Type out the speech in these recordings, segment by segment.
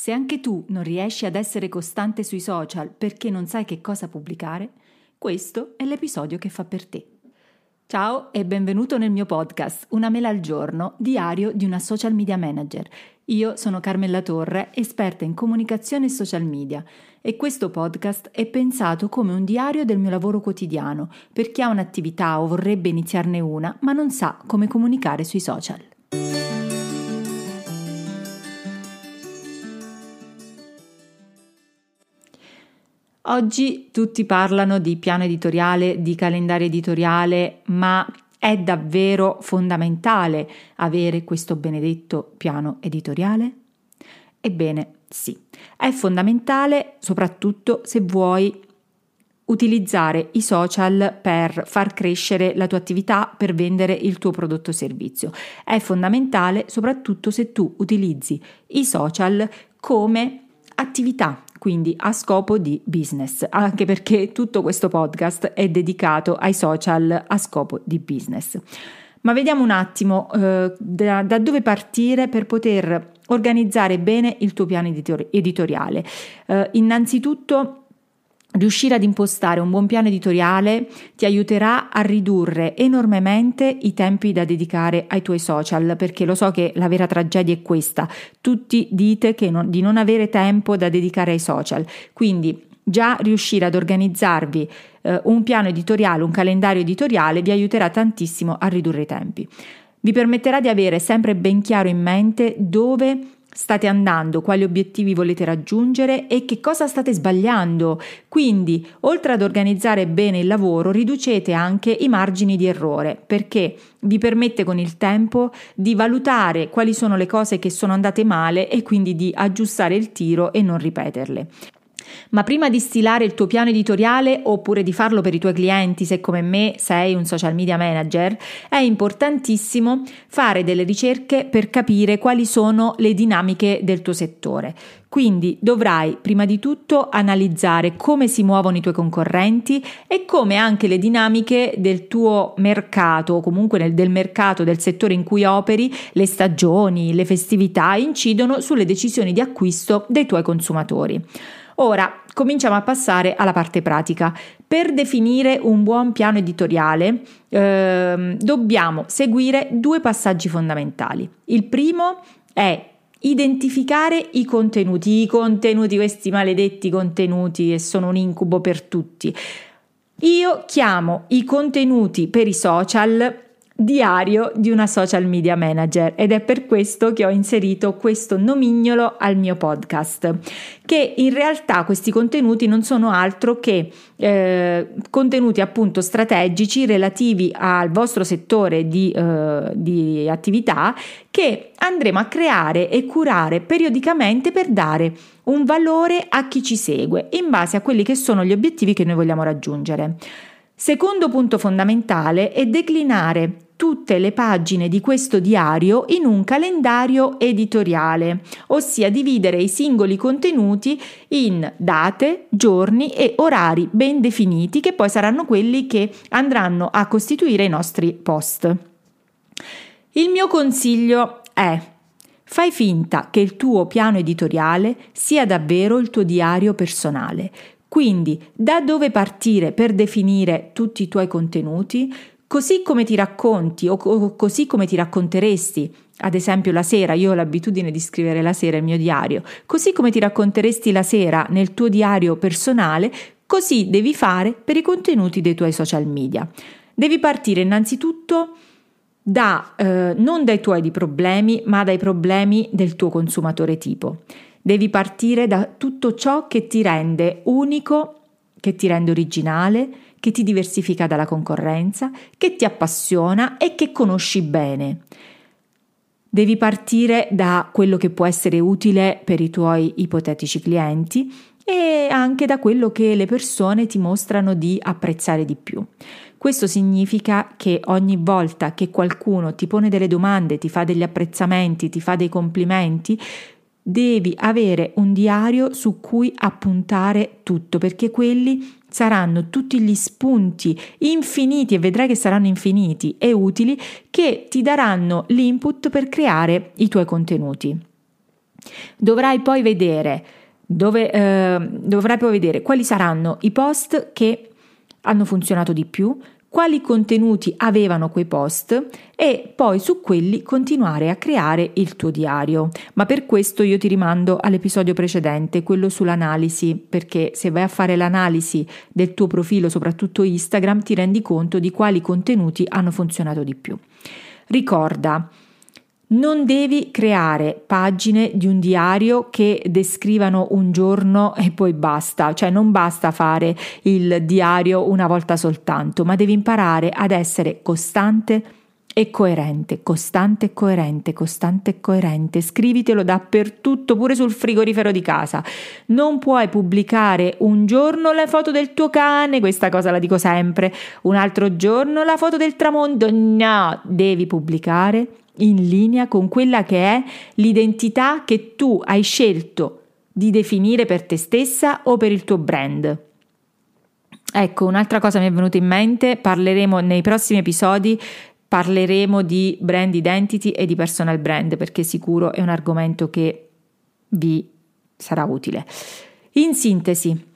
Se anche tu non riesci ad essere costante sui social perché non sai che cosa pubblicare, questo è l'episodio che fa per te. Ciao e benvenuto nel mio podcast Una mela al giorno, diario di una social media manager. Io sono Carmella Torre, esperta in comunicazione e social media e questo podcast è pensato come un diario del mio lavoro quotidiano per chi ha un'attività o vorrebbe iniziarne una ma non sa come comunicare sui social. Oggi tutti parlano di piano editoriale, di calendario editoriale, ma è davvero fondamentale avere questo benedetto piano editoriale? Ebbene, sì, è fondamentale soprattutto se vuoi utilizzare i social per far crescere la tua attività, per vendere il tuo prodotto o servizio. È fondamentale soprattutto se tu utilizzi i social come attività quindi a scopo di business, anche perché tutto questo podcast è dedicato ai social a scopo di business. Ma vediamo un attimo eh, da, da, dove partire per poter organizzare bene il tuo piano editor- editoriale. Eh, innanzitutto Riuscire ad impostare un buon piano editoriale ti aiuterà a ridurre enormemente i tempi da dedicare ai tuoi social, perché lo so che la vera tragedia è questa. Tutti dite non, di non avere tempo da dedicare ai social. Quindi già riuscire ad organizzarvi eh, un piano editoriale, un calendario editoriale vi aiuterà tantissimo a ridurre i tempi. Vi permetterà di avere sempre ben chiaro in mente dove state andando, quali obiettivi volete raggiungere e che cosa state sbagliando. Quindi, oltre ad organizzare bene il lavoro, riducete anche i margini di errore, perché vi permette con il tempo di valutare quali sono le cose che sono andate male e quindi di aggiustare il tiro e non ripeterle. Ma prima di stilare il tuo piano editoriale oppure di farlo per i tuoi clienti, se come me sei un social media manager, è importantissimo fare delle ricerche per capire quali sono le dinamiche del tuo settore. Quindi dovrai prima di tutto analizzare come si muovono i tuoi concorrenti e come anche le dinamiche del tuo mercato o comunque del mercato del settore in cui operi, le stagioni, le festività incidono sulle decisioni di acquisto dei tuoi consumatori. Ora cominciamo a passare alla parte pratica. Per definire un buon piano editoriale eh, dobbiamo seguire due passaggi fondamentali. Il primo è identificare i contenuti, i contenuti, questi maledetti contenuti che sono un incubo per tutti. Io chiamo i contenuti per i social diario di una social media manager ed è per questo che ho inserito questo nomignolo al mio podcast che in realtà questi contenuti non sono altro che eh, contenuti appunto strategici relativi al vostro settore di, eh, di attività che andremo a creare e curare periodicamente per dare un valore a chi ci segue in base a quelli che sono gli obiettivi che noi vogliamo raggiungere. Secondo punto fondamentale è declinare tutte le pagine di questo diario in un calendario editoriale, ossia dividere i singoli contenuti in date, giorni e orari ben definiti che poi saranno quelli che andranno a costituire i nostri post. Il mio consiglio è Fai finta che il tuo piano editoriale sia davvero il tuo diario personale. Quindi, da dove partire per definire tutti i tuoi contenuti? Così come ti racconti o, o così come ti racconteresti ad esempio la sera, io ho l'abitudine di scrivere la sera il mio diario, così come ti racconteresti la sera nel tuo diario personale, così devi fare per i contenuti dei tuoi social media. Devi partire innanzitutto da, eh, non dai tuoi problemi, ma dai problemi del tuo consumatore tipo. Devi partire da tutto ciò che ti rende unico, che ti rende originale, che ti diversifica dalla concorrenza, che ti appassiona e che conosci bene. Devi partire da quello che può essere utile per i tuoi ipotetici clienti e anche da quello che le persone ti mostrano di apprezzare di più. Questo significa che ogni volta che qualcuno ti pone delle domande, ti fa degli apprezzamenti, ti fa dei complimenti, devi avere un diario su cui appuntare tutto, perché quelli saranno tutti gli spunti infiniti e vedrai che saranno infiniti e utili che ti daranno l'input per creare i tuoi contenuti. Dovrai poi vedere dove, eh, dovrai poi vedere quali saranno i post che hanno funzionato di più, quali contenuti avevano quei post e poi su quelli continuare a creare il tuo diario. Ma per questo io ti rimando all'episodio precedente, quello sull'analisi, perché se vai a fare l'analisi del tuo profilo, soprattutto Instagram, ti rendi conto di quali contenuti hanno funzionato di più. Ricorda, non devi creare pagine di un diario che descrivano un giorno e poi basta, cioè non basta fare il diario una volta soltanto, ma devi imparare ad essere costante e coerente, costante e coerente, costante e coerente. Scrivitelo dappertutto, pure sul frigorifero di casa. Non puoi pubblicare un giorno la foto del tuo cane, questa cosa la dico sempre, un altro giorno la foto del tramonto. No, devi pubblicare in linea con quella che è l'identità che tu hai scelto di definire per te stessa o per il tuo brand. Ecco, un'altra cosa mi è venuta in mente, parleremo nei prossimi episodi parleremo di brand identity e di personal brand perché sicuro è un argomento che vi sarà utile. In sintesi,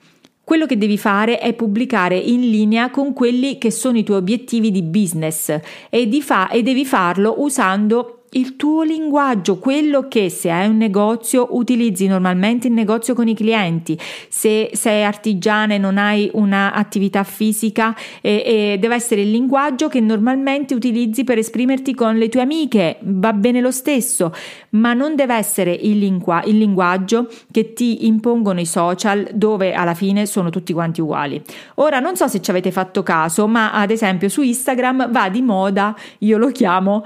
quello che devi fare è pubblicare in linea con quelli che sono i tuoi obiettivi di business e, di fa- e devi farlo usando il tuo linguaggio, quello che se hai un negozio utilizzi normalmente in negozio con i clienti, se sei artigiana e non hai un'attività fisica e, e deve essere il linguaggio che normalmente utilizzi per esprimerti con le tue amiche, va bene lo stesso, ma non deve essere il, lingua- il linguaggio che ti impongono i social dove alla fine sono tutti quanti uguali. Ora non so se ci avete fatto caso, ma ad esempio su Instagram va di moda, io lo chiamo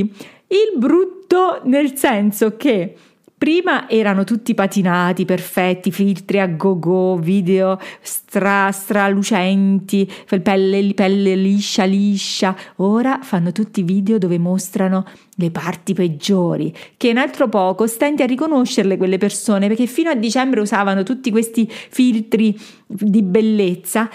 abbrutirsi il brutto nel senso che Prima erano tutti patinati, perfetti, filtri a go-go, video stra, stralucenti, pelle, pelle liscia liscia. Ora fanno tutti video dove mostrano le parti peggiori, che in altro poco stenti a riconoscerle quelle persone, perché fino a dicembre usavano tutti questi filtri di bellezza,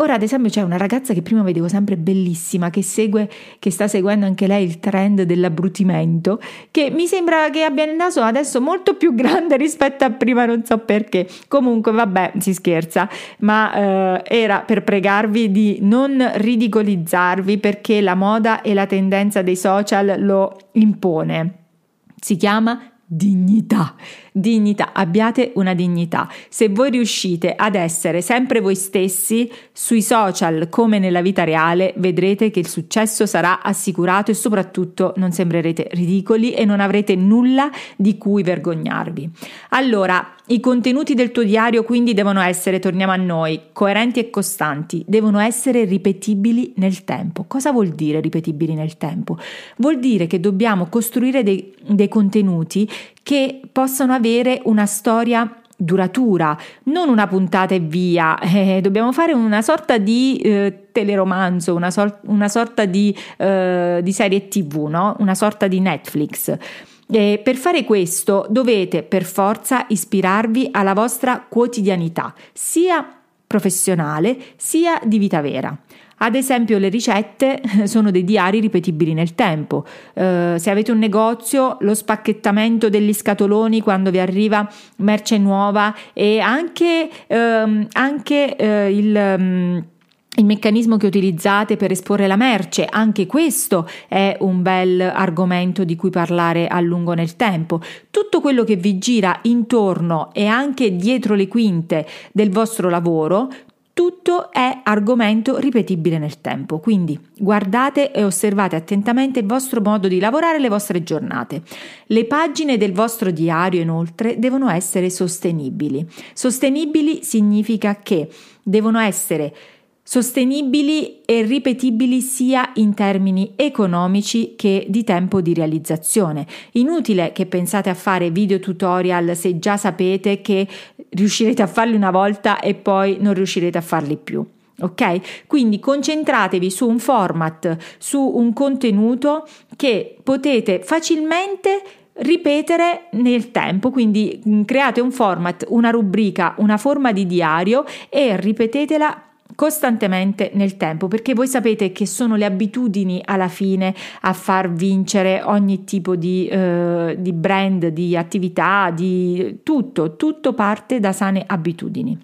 Ora, ad esempio, c'è una ragazza che prima vedevo sempre bellissima, che segue, che sta seguendo anche lei il trend dell'abbrutimento, che mi sembra che abbia il naso adesso molto più grande rispetto a prima, non so perché. Comunque, vabbè, si scherza, ma eh, era per pregarvi di non ridicolizzarvi perché la moda e la tendenza dei social lo impone. Si chiama dignità. Dignità, abbiate una dignità. Se voi riuscite ad essere sempre voi stessi sui social come nella vita reale, vedrete che il successo sarà assicurato e soprattutto non sembrerete ridicoli e non avrete nulla di cui vergognarvi. Allora, i contenuti del tuo diario quindi devono essere, torniamo a noi, coerenti e costanti, devono essere ripetibili nel tempo. Cosa vuol dire ripetibili nel tempo? Vuol dire che dobbiamo costruire dei, dei contenuti che possano avere una storia duratura, non una puntata e via, eh, dobbiamo fare una sorta di eh, teleromanzo, una, sor- una sorta di, eh, di serie tv, no? una sorta di Netflix. E per fare questo dovete per forza ispirarvi alla vostra quotidianità, sia professionale sia di vita vera. Ad esempio le ricette sono dei diari ripetibili nel tempo. Eh, se avete un negozio, lo spacchettamento degli scatoloni quando vi arriva merce nuova e anche, ehm, anche eh, il... Um, il meccanismo che utilizzate per esporre la merce, anche questo è un bel argomento di cui parlare a lungo nel tempo. Tutto quello che vi gira intorno e anche dietro le quinte del vostro lavoro, tutto è argomento ripetibile nel tempo, quindi guardate e osservate attentamente il vostro modo di lavorare e le vostre giornate. Le pagine del vostro diario inoltre devono essere sostenibili. Sostenibili significa che devono essere sostenibili e ripetibili sia in termini economici che di tempo di realizzazione. Inutile che pensate a fare video tutorial se già sapete che riuscirete a farli una volta e poi non riuscirete a farli più. Ok? Quindi concentratevi su un format, su un contenuto che potete facilmente ripetere nel tempo, quindi create un format, una rubrica, una forma di diario e ripetetela costantemente nel tempo, perché voi sapete che sono le abitudini alla fine a far vincere ogni tipo di, eh, di brand, di attività, di tutto, tutto parte da sane abitudini.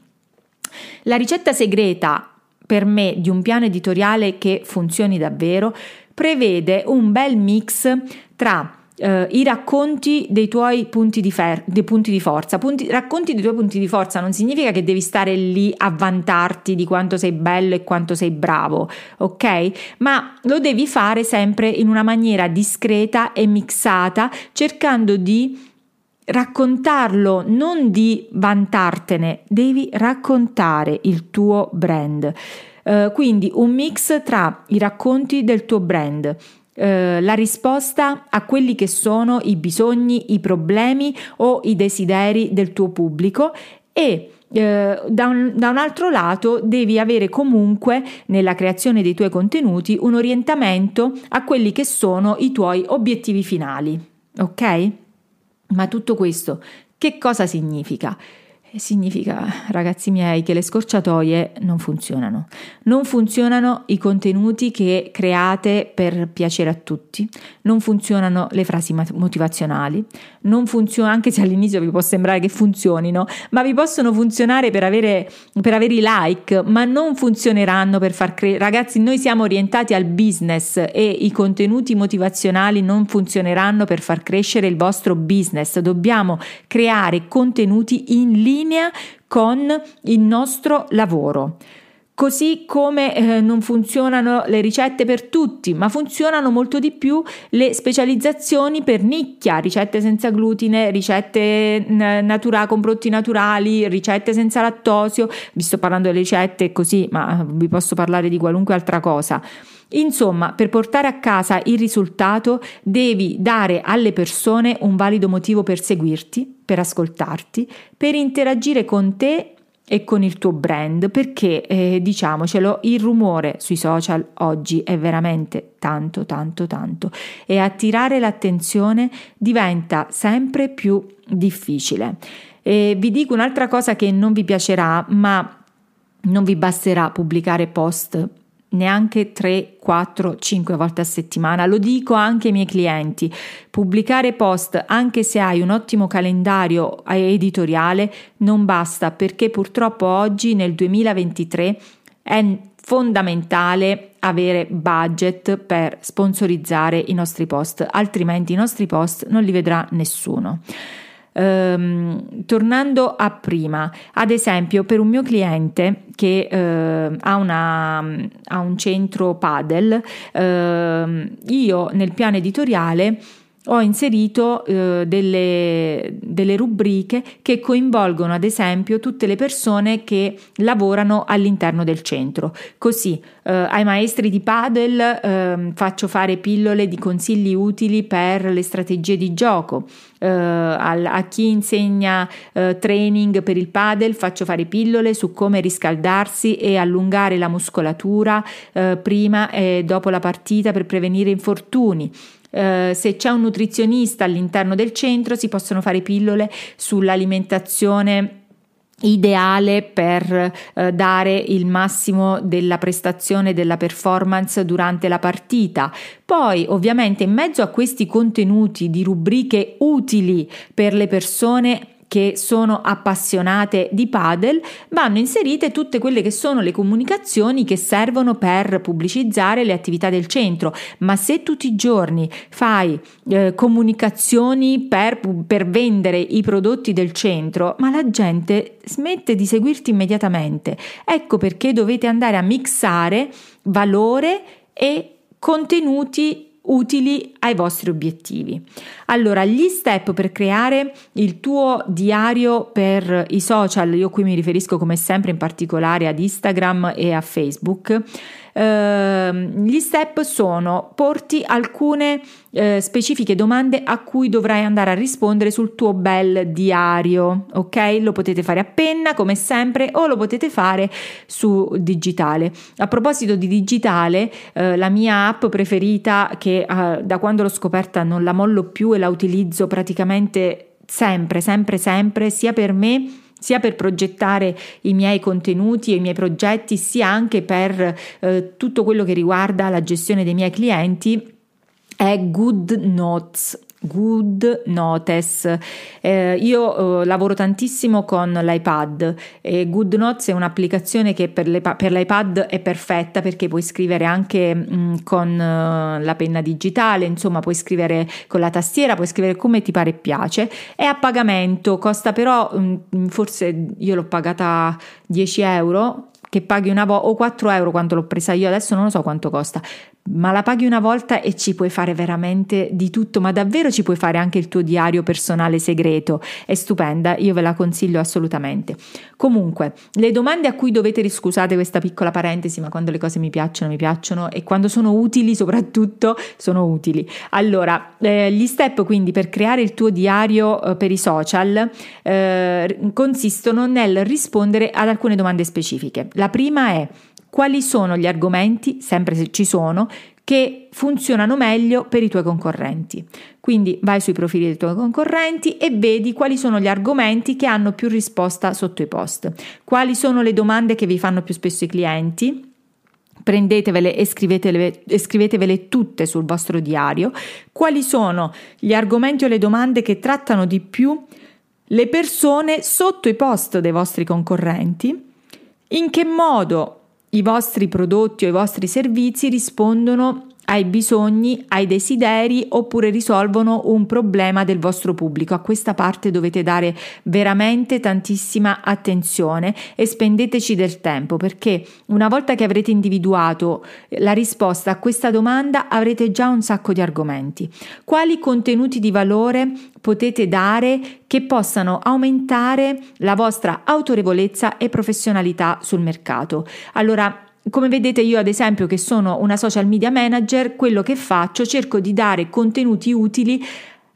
La ricetta segreta per me di un piano editoriale che funzioni davvero prevede un bel mix tra Uh, i racconti dei tuoi punti di, fer- dei punti di forza. Punti, racconti dei tuoi punti di forza non significa che devi stare lì a vantarti di quanto sei bello e quanto sei bravo, ok? Ma lo devi fare sempre in una maniera discreta e mixata, cercando di raccontarlo, non di vantartene, devi raccontare il tuo brand. Uh, quindi un mix tra i racconti del tuo brand, eh, la risposta a quelli che sono i bisogni, i problemi o i desideri del tuo pubblico e eh, da, un, da, un, altro lato devi avere comunque nella creazione dei tuoi contenuti un orientamento a quelli che sono i tuoi obiettivi finali, ok? Ma tutto questo che cosa significa? Significa, ragazzi miei, che le scorciatoie non funzionano. Non funzionano i contenuti che create per piacere a tutti, non funzionano le frasi motivazionali, non funziona, anche se all'inizio vi può sembrare che funzionino, ma vi possono funzionare per avere, per avere i like, ma non funzioneranno per far credere. Ragazzi, noi siamo orientati al business e i contenuti motivazionali non funzioneranno per far crescere il vostro business. Dobbiamo creare contenuti in linea con il nostro lavoro. Così come eh, non funzionano le ricette per tutti, ma funzionano molto di più le specializzazioni per nicchia, ricette senza glutine, ricette natura- con prodotti naturali, ricette senza lattosio. Vi sto parlando delle ricette così, ma vi posso parlare di qualunque altra cosa. Insomma, per portare a casa il risultato devi dare alle persone un valido motivo per seguirti, per ascoltarti, per interagire con te e con il tuo brand perché eh, diciamocelo il rumore sui social oggi è veramente tanto tanto tanto. E attirare l'attenzione diventa sempre più difficile. E vi dico un'altra cosa che non vi piacerà ma non vi basterà pubblicare post neanche 3, 4, 5 volte a settimana. Lo dico anche ai miei clienti. Pubblicare post, anche se hai un ottimo calendario editoriale, non basta perché purtroppo oggi nel 2023 è fondamentale avere budget per sponsorizzare i nostri post, altrimenti i nostri post non li vedrà nessuno. Ehm, tornando a prima, ad esempio per un mio cliente che eh, ha, una, ha, un centro padel, eh, io nel piano editoriale ho inserito eh, delle, delle, rubriche che coinvolgono ad esempio tutte le persone che lavorano all'interno del centro. Così eh, ai maestri di padel eh, faccio fare pillole di consigli utili per le strategie di gioco. Uh, a chi insegna uh, training per il padel faccio fare pillole su come riscaldarsi e allungare la muscolatura uh, prima e dopo la partita per prevenire infortuni. Eh, se c'è un nutrizionista all'interno del centro si possono fare pillole sull'alimentazione ideale per eh, dare il massimo della prestazione della performance durante la partita. Poi, ovviamente, in mezzo a questi contenuti di rubriche utili per le persone che sono appassionate di padel, vanno inserite tutte quelle che sono le comunicazioni che servono per pubblicizzare le attività del centro. Ma se tutti i giorni fai eh, comunicazioni per, per vendere i prodotti del centro, ma la gente smette di seguirti immediatamente. Ecco perché dovete andare a mixare valore e contenuti utili ai vostri obiettivi. Allora, gli step per creare il tuo diario per i social, io qui mi riferisco come sempre in particolare ad Instagram e a Facebook. Uh, gli step sono porti alcune uh, specifiche domande a cui dovrai andare a rispondere sul tuo bel diario, ok? Lo potete fare a penna come sempre o lo potete fare su digitale. A proposito di digitale, uh, la mia app preferita che da quando l'ho scoperta non la mollo più e la utilizzo praticamente sempre, sempre, sempre, sia per me sia per progettare i miei contenuti e i miei progetti, sia anche per eh, tutto quello che riguarda la gestione dei miei clienti è Good Notes. Good Notes. Eh, io eh, lavoro tantissimo con l'iPad e Good Notes è un'applicazione che per, le, per l'iPad è perfetta perché puoi scrivere anche mh, mm, con uh, la penna digitale, insomma puoi scrivere con la tastiera, puoi scrivere come ti pare e piace. È a pagamento, costa però mh, mm, forse io l'ho pagata 10 euro che paghi una volta o 4 euro quando l'ho presa io, adesso non lo so quanto costa, ma la paghi una volta e ci puoi fare veramente di tutto, ma davvero ci puoi fare anche il tuo diario personale segreto. È stupenda, io ve la consiglio assolutamente. Comunque, le domande a cui dovete riscusate questa piccola parentesi, ma quando le cose mi piacciono, mi piacciono e quando sono utili, soprattutto, sono utili. Allora, eh, gli step quindi per creare il tuo diario eh, per i social eh, consistono nel rispondere ad alcune domande specifiche. La prima è quali sono gli argomenti, sempre se ci sono, che funzionano meglio per i tuoi concorrenti. Quindi vai sui profili dei tuoi concorrenti e vedi quali sono gli argomenti che hanno più risposta sotto i post, quali sono le domande che vi fanno più spesso i clienti, prendetevele e scrivetevele, e scrivetevele tutte sul vostro diario, quali sono gli argomenti o le domande che trattano di più le persone sotto i post dei vostri concorrenti, in che modo i vostri prodotti o i vostri servizi rispondono ai bisogni, ai desideri oppure risolvono un problema del vostro pubblico. A questa parte dovete dare veramente tantissima attenzione e spendeteci del tempo perché una volta che avrete individuato la risposta a questa domanda avrete già un sacco di argomenti. Quali contenuti di valore potete dare che possano aumentare la vostra autorevolezza e professionalità sul mercato? Allora, come vedete io ad esempio che sono una social media manager, quello che faccio cerco di dare contenuti utili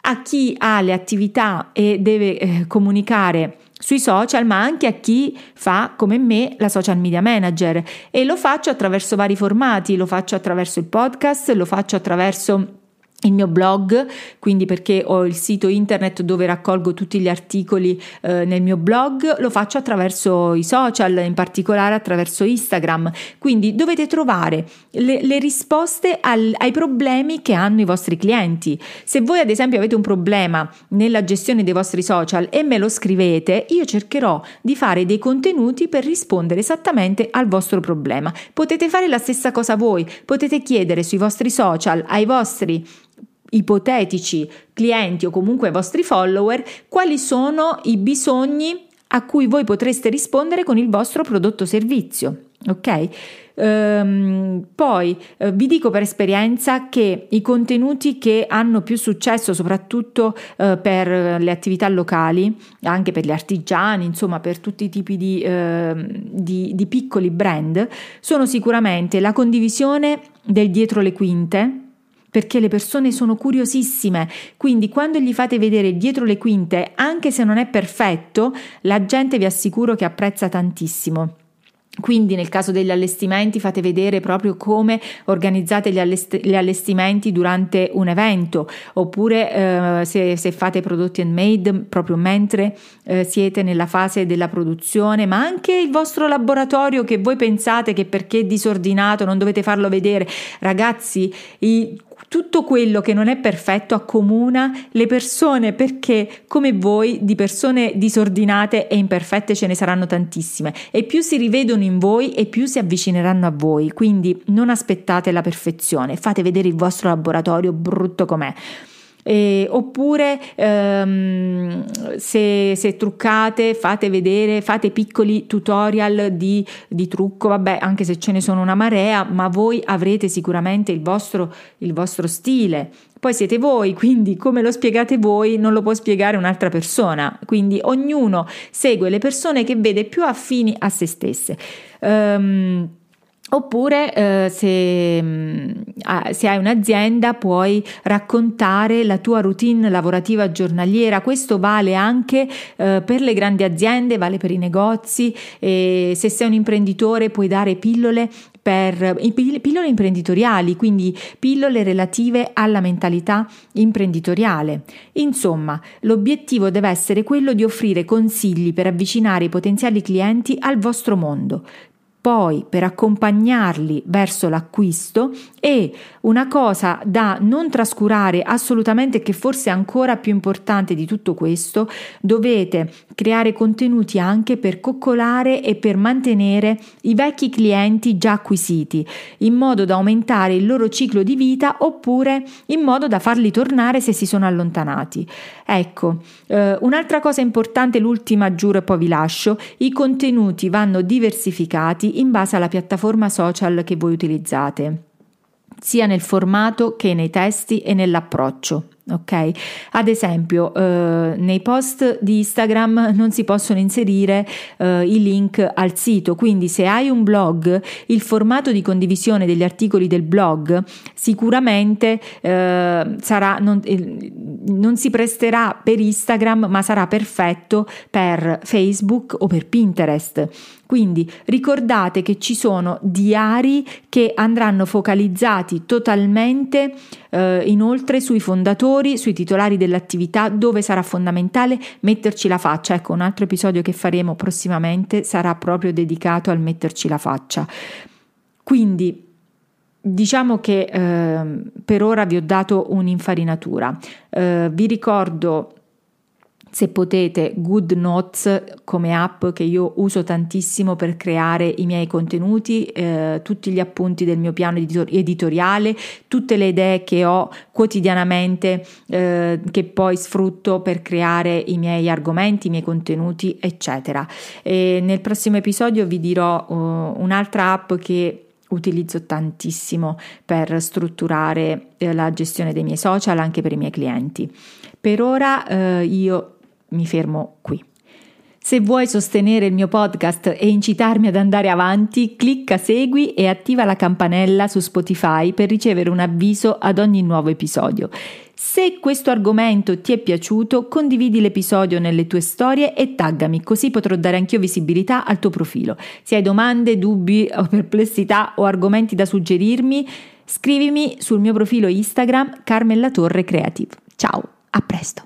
a chi ha le attività e deve eh, comunicare sui social, ma anche a chi fa come me la social media manager. E lo faccio attraverso vari formati, lo faccio attraverso il podcast, lo faccio attraverso il mio blog, quindi perché ho il sito internet dove raccolgo tutti gli articoli eh, nel mio blog, lo faccio attraverso i social, in particolare attraverso Instagram. Quindi dovete trovare le, le risposte al, ai problemi che hanno i vostri clienti. Se voi ad esempio avete un problema nella gestione dei vostri social e me lo scrivete, io cercherò di fare dei contenuti per rispondere esattamente al vostro problema. Potete fare la stessa cosa voi, potete chiedere sui vostri social ai vostri ipotetici clienti o comunque vostri follower quali sono i bisogni a cui voi potreste rispondere con il vostro prodotto o servizio. Ok? Ehm, poi eh, vi dico per esperienza che i contenuti che hanno più successo, soprattutto eh, per le attività locali, anche per gli artigiani, insomma per tutti i tipi di, eh, di, di piccoli brand, sono sicuramente la condivisione del dietro le quinte perché le persone sono curiosissime, quindi quando gli fate vedere dietro le quinte, anche se non è perfetto, la gente vi assicuro che apprezza tantissimo. Quindi nel caso degli allestimenti fate vedere proprio come organizzate gli, allest- gli allestimenti durante un evento. Oppure eh, se, se, fate prodotti handmade proprio mentre eh, siete nella fase della produzione ma anche il vostro laboratorio che voi pensate che perché è disordinato non dovete farlo vedere. Ragazzi i tutto quello che non è perfetto accomuna le persone perché come voi di persone disordinate e imperfette ce ne saranno tantissime e più si rivedono in voi e più si avvicineranno a voi. Quindi non aspettate la perfezione, fate vedere il vostro laboratorio brutto com'è. Eh, oppure ehm, se, se, truccate fate vedere fate piccoli tutorial di, di, trucco. Vabbè anche se ce ne sono una marea ma voi avrete sicuramente il vostro, il vostro stile. Poi siete voi, quindi come lo spiegate voi non lo può spiegare un'altra persona, quindi ognuno segue le persone che vede più affini a se stesse. Um, Oppure eh, se, mm, se, hai un'azienda puoi raccontare la tua routine lavorativa giornaliera, questo vale anche eh, per le grandi aziende, vale per i negozi, e se sei un imprenditore puoi dare pillole per pillole imprenditoriali, quindi pillole relative alla mentalità imprenditoriale. Insomma, l'obiettivo deve essere quello di offrire consigli per avvicinare i potenziali clienti al vostro mondo, poi per accompagnarli verso l'acquisto e una cosa da non trascurare assolutamente che forse è ancora più importante di tutto questo, dovete creare contenuti anche per coccolare e per mantenere i vecchi clienti già acquisiti, in modo da aumentare il loro ciclo di vita oppure in modo da farli tornare se si sono allontanati. Ecco, eh, un'altra cosa importante, l'ultima giuro e poi vi lascio, i contenuti vanno diversificati in base alla piattaforma social che voi utilizzate, sia nel formato che nei testi e nell'approccio ok? Ad esempio, eh, nei post di Instagram non si possono inserire eh, i link al sito, quindi se hai un blog, il formato di condivisione degli articoli del blog sicuramente eh, sarà, non, non si presterà per Instagram, ma sarà perfetto per Facebook o per Pinterest. Quindi ricordate che ci sono diari che andranno focalizzati totalmente eh, inoltre sui fondatori, sui titolari dell'attività, dove sarà fondamentale metterci la faccia. Ecco, un altro episodio che faremo prossimamente sarà proprio dedicato al metterci la faccia. Quindi Diciamo che eh, per ora vi ho dato un'infarinatura. Eh, vi ricordo se potete Good Notes come app che io uso tantissimo per creare i miei contenuti, eh, tutti gli appunti del mio piano editoriale, tutte le idee che ho quotidianamente eh, che poi sfrutto per creare i miei argomenti, i miei contenuti, eccetera. E nel prossimo episodio vi dirò uh, un'altra app che utilizzo tantissimo per strutturare eh, la gestione dei miei social anche per i miei clienti. Per ora eh, io mi fermo qui. Se vuoi sostenere il mio podcast e incitarmi ad andare avanti, clicca segui e attiva la campanella su Spotify per ricevere un avviso ad ogni nuovo episodio. Se questo argomento ti è piaciuto, condividi l'episodio nelle tue storie e taggami, così potrò dare anch'io visibilità al tuo profilo. Se hai domande, dubbi o perplessità o argomenti da suggerirmi, scrivimi sul mio profilo Instagram Carmella Torre Creative. Ciao, a presto!